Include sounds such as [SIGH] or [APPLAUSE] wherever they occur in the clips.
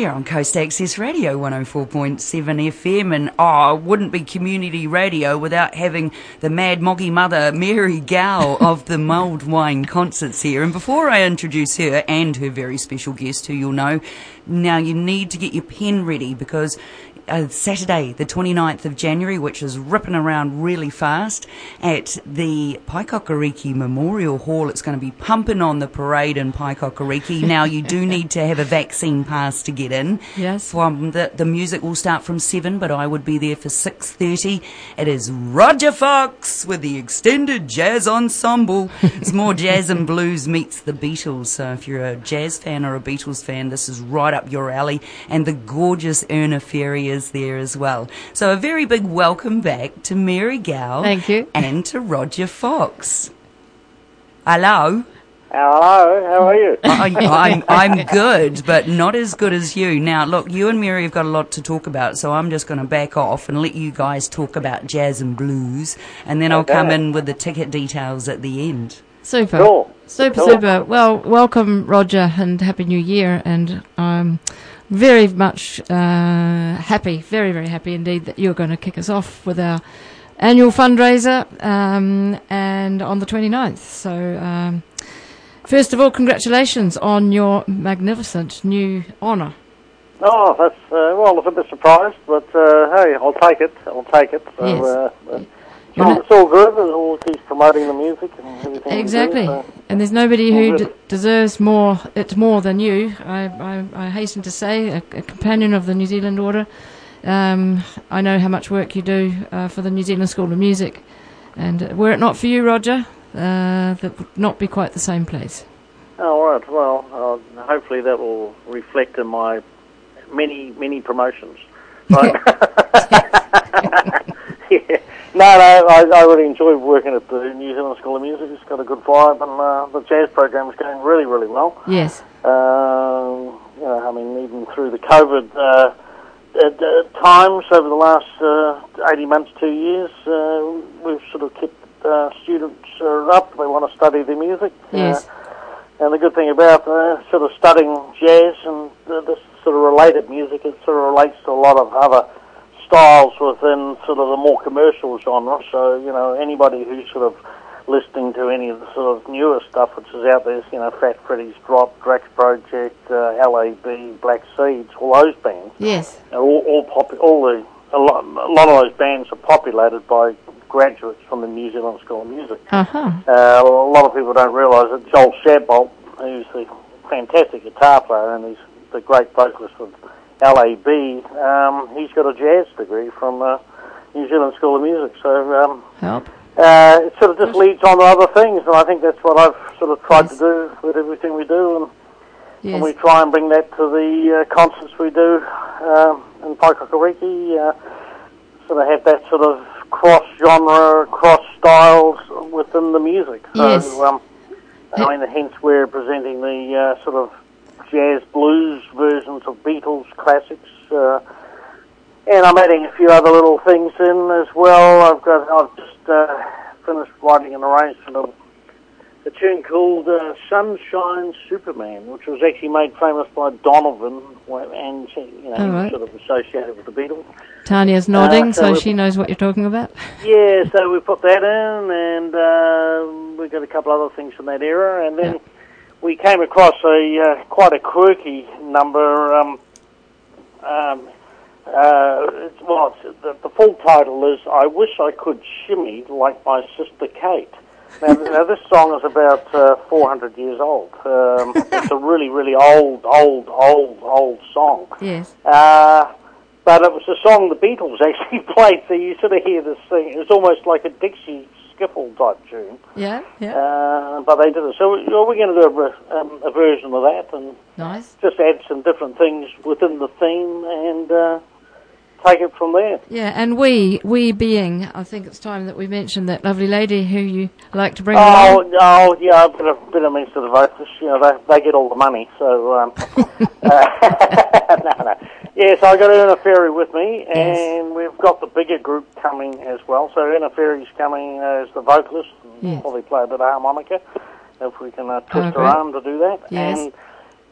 Here on Coast Access Radio 104.7 FM, and oh, it wouldn't be community radio without having the mad moggy mother, Mary Gow [LAUGHS] of the Mulled Wine Concerts here. And before I introduce her and her very special guest, who you'll know, now you need to get your pen ready because uh, Saturday, the 29th of January, which is ripping around really fast at the Paekakariki Memorial Hall. It's going to be pumping on the parade in Paekakariki. now, you do need to have a vaccine pass to get in. Yes. From the, the music will start from 7, but I would be there for 6.30. It is Roger Fox with the extended jazz ensemble. It's more jazz and blues meets the Beatles. So if you're a jazz fan or a Beatles fan, this is right up your alley. And the gorgeous Erna Ferry is there as well. So a very big welcome back to Mary Gow. Thank you. And to Roger Fox. Hello. Hello, how are you? I, I'm, I'm good, but not as good as you. Now, look, you and Mary have got a lot to talk about, so I'm just going to back off and let you guys talk about jazz and blues, and then I'll come in with the ticket details at the end. Super. Cool. Super, Cool. super. Well, welcome, Roger, and Happy New Year. And I'm very much uh, happy, very, very happy indeed that you're going to kick us off with our annual fundraiser um, and on the 29th. So, um, first of all, congratulations on your magnificent new honour. Oh, that's, uh, well, I was a bit surprised, but uh, hey, I'll take it. I'll take it. So, Yes. You're it's, all, not- it's all good. All promoting the music and everything. we do, Exactly. so- And there's nobody who d- deserves more it more than you. I, I, I hasten to say, a, a companion of the New Zealand Order. Um, I know how much work you do uh, for the New Zealand School of Music, and were it not for you, Roger, uh, that would not be quite the same place. Oh, all right. Well, uh, hopefully that will reflect in my many, many promotions. [LAUGHS] Right? [LAUGHS] [LAUGHS] yeah. No, no, I, I really enjoy working at the New Zealand School of Music. It's got a good vibe, and uh, the jazz program is going really, really well. Yes, Um, you know, I mean, even through the COVID uh, uh, uh, times over the last uh, 80 months, two years, uh, we've sort of kept uh, students uh, up. They want to study their music. yes, and the good thing about uh, sort of studying jazz and uh, this sort of related music, it sort of relates to a lot of other styles within sort of the more commercial genre. So, you know, anybody who's sort of listening to any of the sort of newer stuff which is out there, you know, Fat Freddy's Drop, Drax Project, uh, LAB, Black Seeds, all those bands, yes, all, all, pop- all the, a lot, a lot of those bands are populated by graduates from the New Zealand School of Music. uh huh, Uh, a lot of people don't realise that Joel Shadbolt, who's the fantastic guitar player and he's the great vocalist of LAB, um, he's got a jazz degree from uh, New Zealand School of Music. So um, uh, it sort of just leads on to other things, and I think that's what I've sort of tried Yes. to do with everything we do, and, and we try and bring that to the uh, concerts we do um, in Paekakariki. Uh, sort of have that sort of cross genre, cross styles within the music. So, Yes. um, I mean, hence we're presenting the uh, sort of jazz blues versions of Beatles classics. Uh, and I'm adding a few other little things in as well. I've got, I've just uh, finished writing an arrangement of a tune called uh, Sunshine Superman, which was actually made famous by Donovan, and you know, right. sort of associated with the Beatles. Tanya's nodding, Uh, so so she knows what you're talking about. [LAUGHS] Yeah, so we put that in, and uh, we got a couple other things from that era, and then we came across a uh, quite a quirky number. Um, um, uh, it's, well, it's, the, the full title is "I Wish I Could Shimmy Like My Sister Kate." Now, now this song is about uh, 400 years old. Um, it's a really, really old, old, old, old song. Yes, Uh, but it was a song the Beatles [LAUGHS] actually played, so you sort of hear this thing. It's almost like a Dixie skiffle type tune, yeah, yeah, uh, but they did it. So we're going to do a, um, a version of that and nice. just add some different things within the theme and uh, take it from there. Yeah, and we, we being, I think it's time that we mention that lovely lady who you like to bring Oh, along. oh, yeah, a bit of, bit of means to the voters. You know, they, they get all the money, so... Um, uh, [LAUGHS] [LAUGHS] no, no. Yeah, so I got Erna Ferry with me, and we've got the bigger group coming as well. So Erna Ferry's coming as the vocalist, and Yes. probably play a bit of harmonica, if we can uh, twist her arm to do that. Yes. And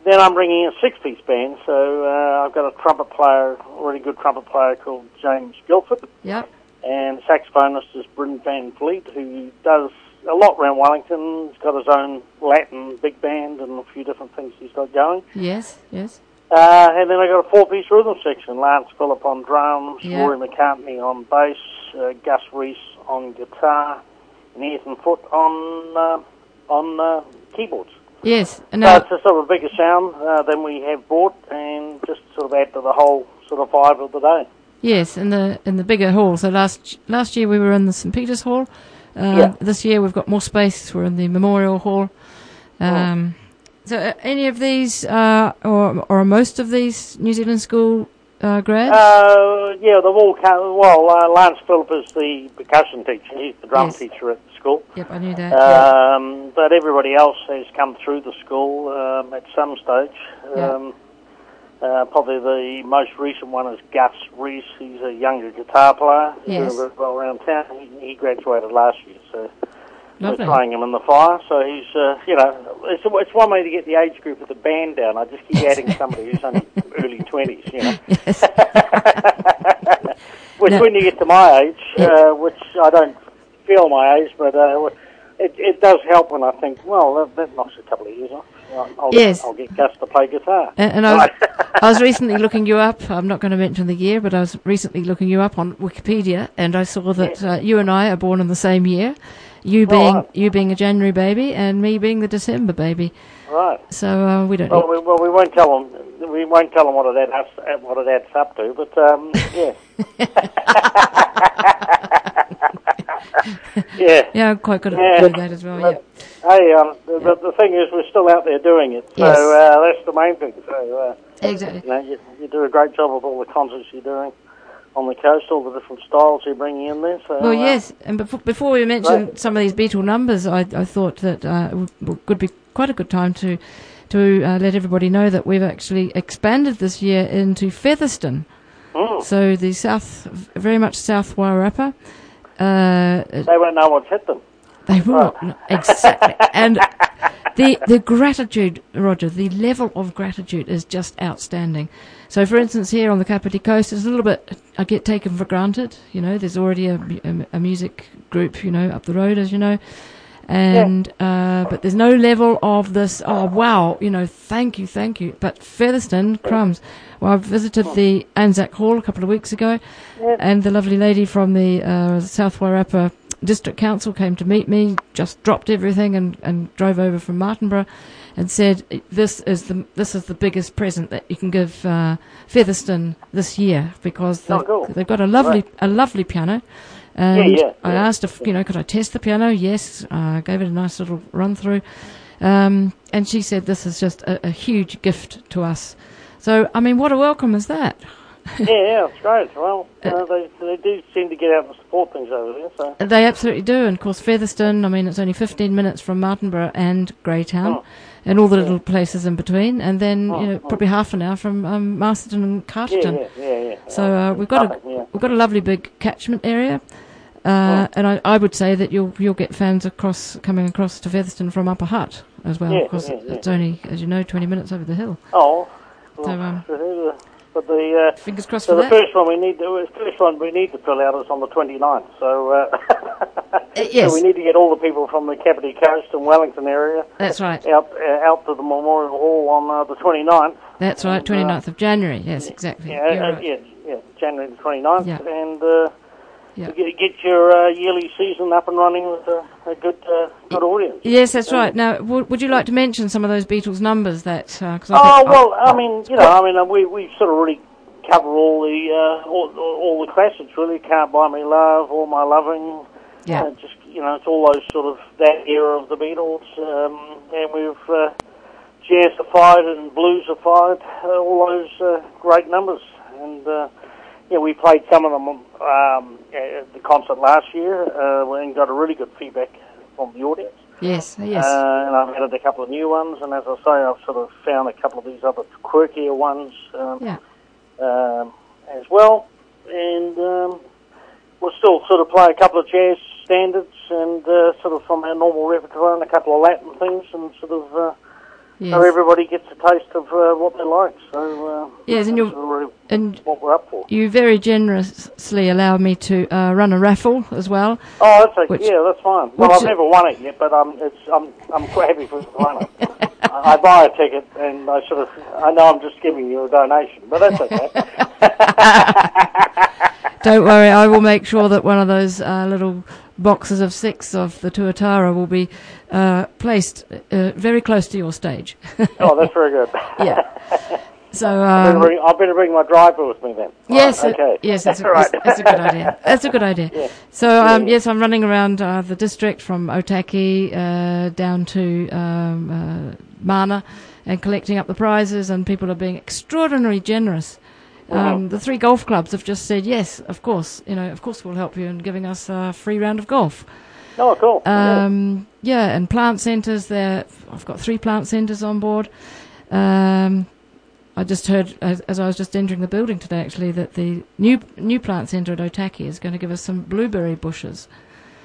then I'm bringing a six-piece band. So uh, I've got a trumpet player, a really good trumpet player called James Guilford, Yep. and saxophonist is Bryn van Vliet, who does a lot around Wellington. He's got his own Latin big band and a few different things he's got going. Yes. Yes. Uh, and then I got a four-piece rhythm section: Lance Phillip on drums, Yeah. Rory McCartney on bass, uh, Gus Reese on guitar, and Ethan Foot on uh, on uh, keyboards. Yes. And So now, it's a sort of bigger sound uh, than we have bought, and just sort of add to the whole sort of vibe of the day. yes, in the in the bigger hall. So last last year we were in the St Peter's Hall. Uh, Yeah. This year we've got more space. We're in the Memorial Hall. Oh. So uh, any of these, uh, or or are most of these New Zealand school uh, grads? Uh, yeah, they've all come. Well, uh, Lance Phillip is the percussion teacher. He's the drum Yes. teacher at the school. yep, I knew that. yeah. Um, but everybody else has come through the school um, at some stage. Yeah. Um, uh, probably the most recent one is Gus Reese. He's a younger guitar player. He's Yes. very well around town. He, he graduated last year, so Lovely. we're throwing him in the fire. So he's, uh, you know, it's, it's one way to get the age group of the band down. I just keep adding somebody who's only early 20s, you know. Yes. [LAUGHS] Which, No. when you get to my age, uh, which I don't feel my age, but uh, it, it does help when I think, well, that, that knocks a couple of years off. I'll, I'll, Yes. I'll get Gus to play guitar. And, and I, was, I was recently looking you up. I'm not going to mention the year, but I was recently looking you up on Wikipedia, and I saw that uh, you and I are born in the same year. You being right. you being a January baby, and me being the December baby. Right. So uh, we don't. Well, we, well, we won't tell them. We won't tell them what it adds, what it adds up to. But um, [LAUGHS] yeah, [LAUGHS] [LAUGHS] yeah. yeah, I'm quite good at Yeah. doing that as well. Yeah. Hey, um, the, the, the thing is, we're still out there doing it, so Yes. uh, that's the main thing. So, uh, Exactly. you know, you, you do a great job of all the concerts you're doing on the coast, all the different styles you're bringing in there. So, Well, uh, yes, and before, before we mention Right. some of these Beatle numbers, I, I thought that uh, it would, would be quite a good time to to uh, let everybody know that we've actually expanded this year into Featherston. mm, So the south, very much South Wairarapa. Uh, they won't know what's hit them. They will [LAUGHS] exactly, and the the gratitude, Roger, the level of gratitude is just outstanding. So, for instance, here on the Kapiti Coast, it's a little bit I get taken for granted. You know, there's already a, a, a music group, you know, up the road, as you know, and uh, but there's no level of this. Oh wow, you know, thank you, thank you. But Featherston, crumbs. Well, I visited the Anzac Hall a couple of weeks ago, and the lovely lady from the uh, South Wairarapa District Council came to meet me. Just dropped everything and, and drove over from Martinborough, and said, "This is the this is the biggest present that you can give uh, Featherston this year because Oh, they've, cool. they've got a lovely a lovely piano." And yeah, I yeah. asked if you know could I test the piano? Yes, uh, gave it a nice little run through, um, and she said this is just a, a huge gift to us. So I mean, what a welcome is that? Yeah, yeah, it's great. Well, [LAUGHS] uh, they they do seem to get out and support things over there. So, They absolutely do, and of course Featherston, I mean, it's only 15 minutes from Martinborough and Greytown, Oh. and all the little places in between, and then Oh, you know oh. probably half an hour from um, Masterton and Carterton. yeah, yeah, yeah. So uh, we've got a yeah. we've got a lovely big catchment area, uh, and I, I would say that you'll you'll get fans across coming across to Featherston from Upper Hutt as well, Yeah, because yeah, yeah. it's only as you know 20 minutes over the hill. Oh, well, So, um, uh, but the uh, Fingers crossed so for the that. first one we need to, the first one we need to fill out is on the 29th. So, uh, [LAUGHS] yes. so we need to get all the people from the Kapiti Coast and Wellington area That's right. out uh, out to the Memorial Hall on uh, the 29th. That's right. And, uh, 29th of January. Yes, exactly. Yeah, uh, right. yeah, yeah, January the 29th, Yeah. and uh, Yeah. get, get your uh, yearly season up and running with a, a good uh, good audience. Yes, that's right. Now, w- would you like to mention some of those Beatles numbers that? Uh, cause I Oh think- well, I mean, you know, I mean, uh, we we sort of really cover all the uh, all, all the classics, really. Can't buy me love, all my loving. Yeah. Uh, just you know, it's all those sort of that era of the Beatles, um, and we've uh, jazzified and bluesified uh, all those uh, great numbers. And uh, yeah, we played some of them um, at the concert last year, uh, and got a really good feedback from the audience. yes, yes. Uh, and I've added a couple of new ones, and as I say, I've sort of found a couple of these other quirkier ones um, yeah. um, as well. And um, we'll still sort of play a couple of jazz standards and uh, sort of from our normal repertoire and a couple of Latin things, and sort of uh, Yes. so everybody gets a taste of uh, what they like. So uh, Yes, and you're really and what we're up for. you very generously allow me to uh, run a raffle as well. Oh, that's okay. Which- yeah, that's fine. Well, I've never won it yet, but I'm it's I'm I'm quite happy for the [LAUGHS] winner. I I buy a ticket and I sort of I know I'm just giving you a donation, but that's okay. [LAUGHS] Don't worry, I will make sure that one of those uh, little boxes of six of the Tuatara will be uh, placed uh, very close to your stage. [LAUGHS] oh, that's very good. [LAUGHS] yeah. [LAUGHS] So I better um, bring, I better bring my driver with me then. Yes, Right, okay. yes, that's, a, right. that's, that's a good idea. That's a good idea. Yeah. So, um, Yeah. yes, I'm running around uh, the district from Otaki uh, down to um, uh, Mana and collecting up the prizes, and people are being extraordinarily generous. Um, the three golf clubs have just said yes, of course. You know, of course, we'll help you in giving us a free round of golf. Oh, cool. Yeah. Um, yeah, and plant centres. There, I've got three plant centres on board. Um, I just heard as, as I was just entering the building today, actually, that the new new plant centre at Otaki is going to give us some blueberry bushes.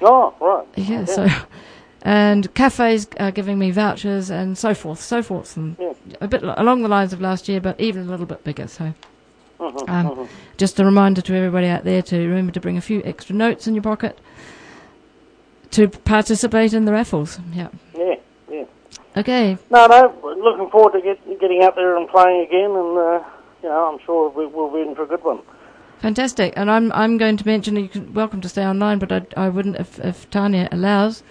Oh, right. Yeah, so and cafes are giving me vouchers and so forth, so forth, and Yeah. a bit along the lines of last year, but even a little bit bigger. So. Mhm, Um, mhm. Just a reminder to everybody out there to remember to bring a few extra notes in your pocket to participate in the raffles. Yeah. Yeah, yeah. Okay. No, no. Looking forward to get, getting out there and playing again, and uh, you know, I'm sure we, we'll be in for a good one. Fantastic. And I'm I'm going to mention you can welcome to stay online, but I I wouldn't if if Tanya allows.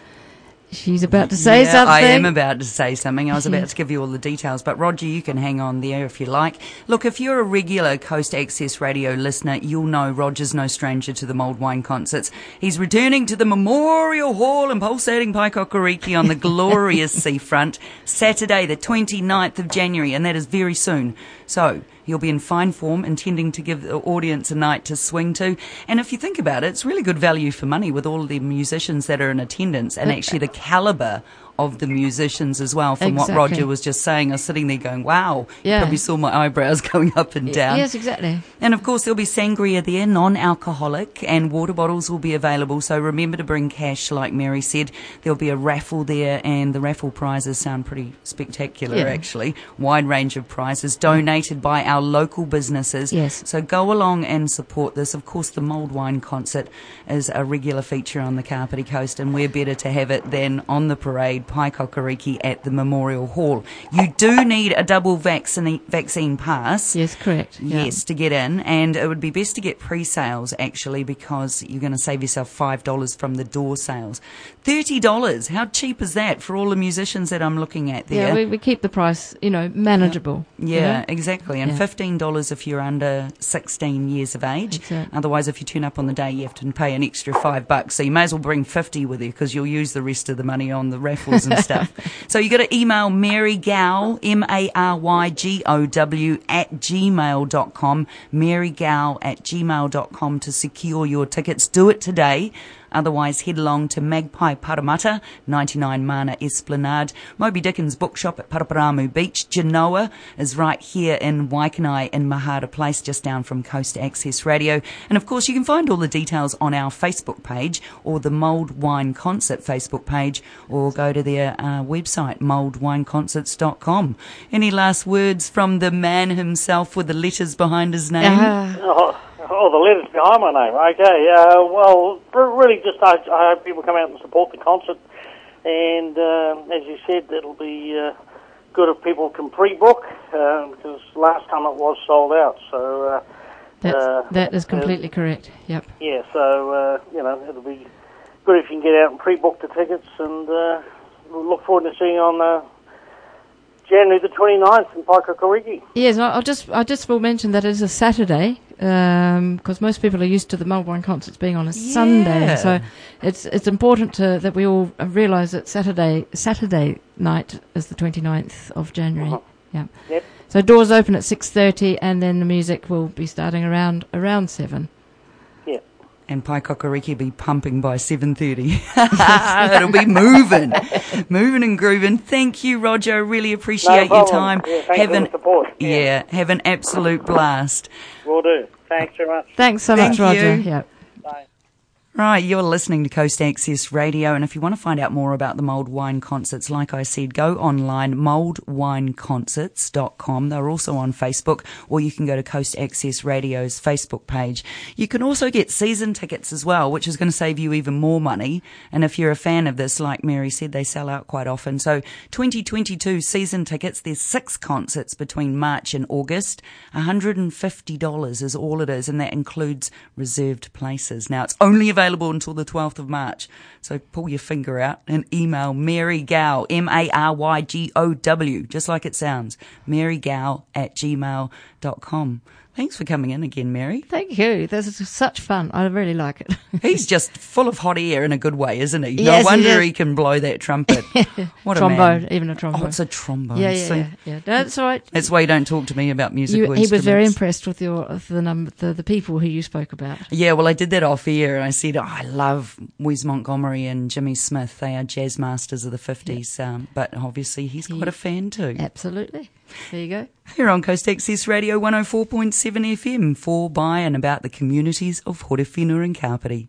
She's about to say yeah, something. I am about to say something. I was about to give you all the details, but Roger, you can hang on there if you like. Look, if you're a regular Coast Access Radio listener, you'll know Roger's no stranger to the mulled wine concerts. He's returning to the Memorial Hall in pulsating Paekakariki on the [LAUGHS] glorious seafront Saturday, the 29th of January, and that is very soon. So, He'll be in fine form, intending to give the audience a night to swing to. And if you think about it, it's really good value for money with all the musicians that are in attendance and actually the caliber of the musicians as well. From what Roger was just saying, I was sitting there going, wow. You Yeah. probably saw my eyebrows [LAUGHS] going up and down. Yes, exactly. And of course, there'll be sangria there, non alcoholic, and water bottles will be available. So remember to bring cash, like Mary said. There'll be a raffle there, and the raffle prizes sound pretty spectacular, Yeah. actually. Wide range of prizes donated by our local businesses. Yes. So go along and support this. Of course, the mulled wine concert is a regular feature on the Kapiti Coast, and we're better to have it than on the parade, Paekakariki at the Memorial Hall. You do need a double vaccine, vaccine pass. Yes, correct. Yeah. Yes, to get in, and it would be best to get pre-sales actually because you're going to save yourself five dollars from the door sales. Thirty dollars, how cheap is that for all the musicians that I'm looking at there? Yeah, we, we keep the price, you know, manageable. you Yeah, know? exactly. And Yeah. fifteen dollars if you're under sixteen years of age. Otherwise, if you turn up on the day, you have to pay an extra five bucks. So you may as well bring fifty with you because you'll use the rest of the money on the raffles and stuff. [LAUGHS] so you got to email Mary Gow M A R Y G O W at gmail.com. Mary Gow at gmail.com to secure your tickets. Do it today. Otherwise, head along to Magpie Paremata, 99 Mana Esplanade. Moby Dickens Bookshop at Paraparaumu Beach. Genoa is right here in Waikanae in Mahara Place, just down from Coast Access Radio. And of course, you can find all the details on our Facebook page or the Mulled Wine Concert Facebook page or go to their uh, website, mulledwineconcerts.com. Any last words from the man himself with the letters behind his name? Ah, Oh, the letters behind my name. Okay. Uh, well, really, just I, I hope people come out and support the concert. And uh, as you said, it'll be uh, good if people can pre-book uh, because last time it was sold out. So uh, that's, uh, that is completely correct. Yep. yeah, so uh, you know it'll be good if you can get out and pre-book the tickets. And uh, we'll look forward to seeing you on uh, January the 29th in Paekakariki. Yes, I- I'll just I just will mention that it is a Saturday because most people are used to the mulled wine concerts being on a Sunday. So it's it's important to, that we all realise that Saturday Saturday night is the 29th of January. Uh-huh. Yeah. Yep. So doors open at six thirty, and then the music will be starting around around seven. Yeah. and Paekakariki will be pumping by 7.30. [LAUGHS] It'll be moving, moving and grooving. Thank you, Roger. Really appreciate your time. Yeah, thanks have for an, the support. yeah, have an absolute blast. Will do. Thanks very much. Thanks so Thank much, Roger. you. Yeah. Right, you're listening to Coast Access Radio, and if you want to find out more about the Mulled Wine Concerts, like I said, go online, mulledwineconcerts.com. They're also on Facebook, or you can go to Coast Access Radio's Facebook page. You can also get season tickets as well, which is going to save you even more money. And if you're a fan of this, like Mary said, they sell out quite often. So 2022 season tickets, there's six concerts between March and August. $150 is all it is, and that includes reserved places. Now, it's only available available until the 12th of March. So pull your finger out and email Mary Gow, M-A-R-Y-G-O-W, just like it sounds, Mary Gow at gmail.com. Thanks for coming in again, Mary. Thank you. This is such fun. I really like it. [LAUGHS] He's just full of hot air in a good way, isn't he? Yes, no wonder he he, can blow that trumpet. [LAUGHS] What trombone, a man. even a trombone. Oh, it's a trombone. yeah, yeah, See? yeah, yeah. No, that's all right. That's why you don't talk to me about music. You, he was very impressed with your with the number the, the people who you spoke about. Yeah, well, I did that off air, and I said oh, I love Wes Montgomery and Jimmy Smith. They are jazz masters of the fifties, um, but obviously he's quite a fan too. Absolutely. There you go. Here on Coast Access Radio 104.7 FM, for, by, and about the communities of Horowhenua and Kapiti.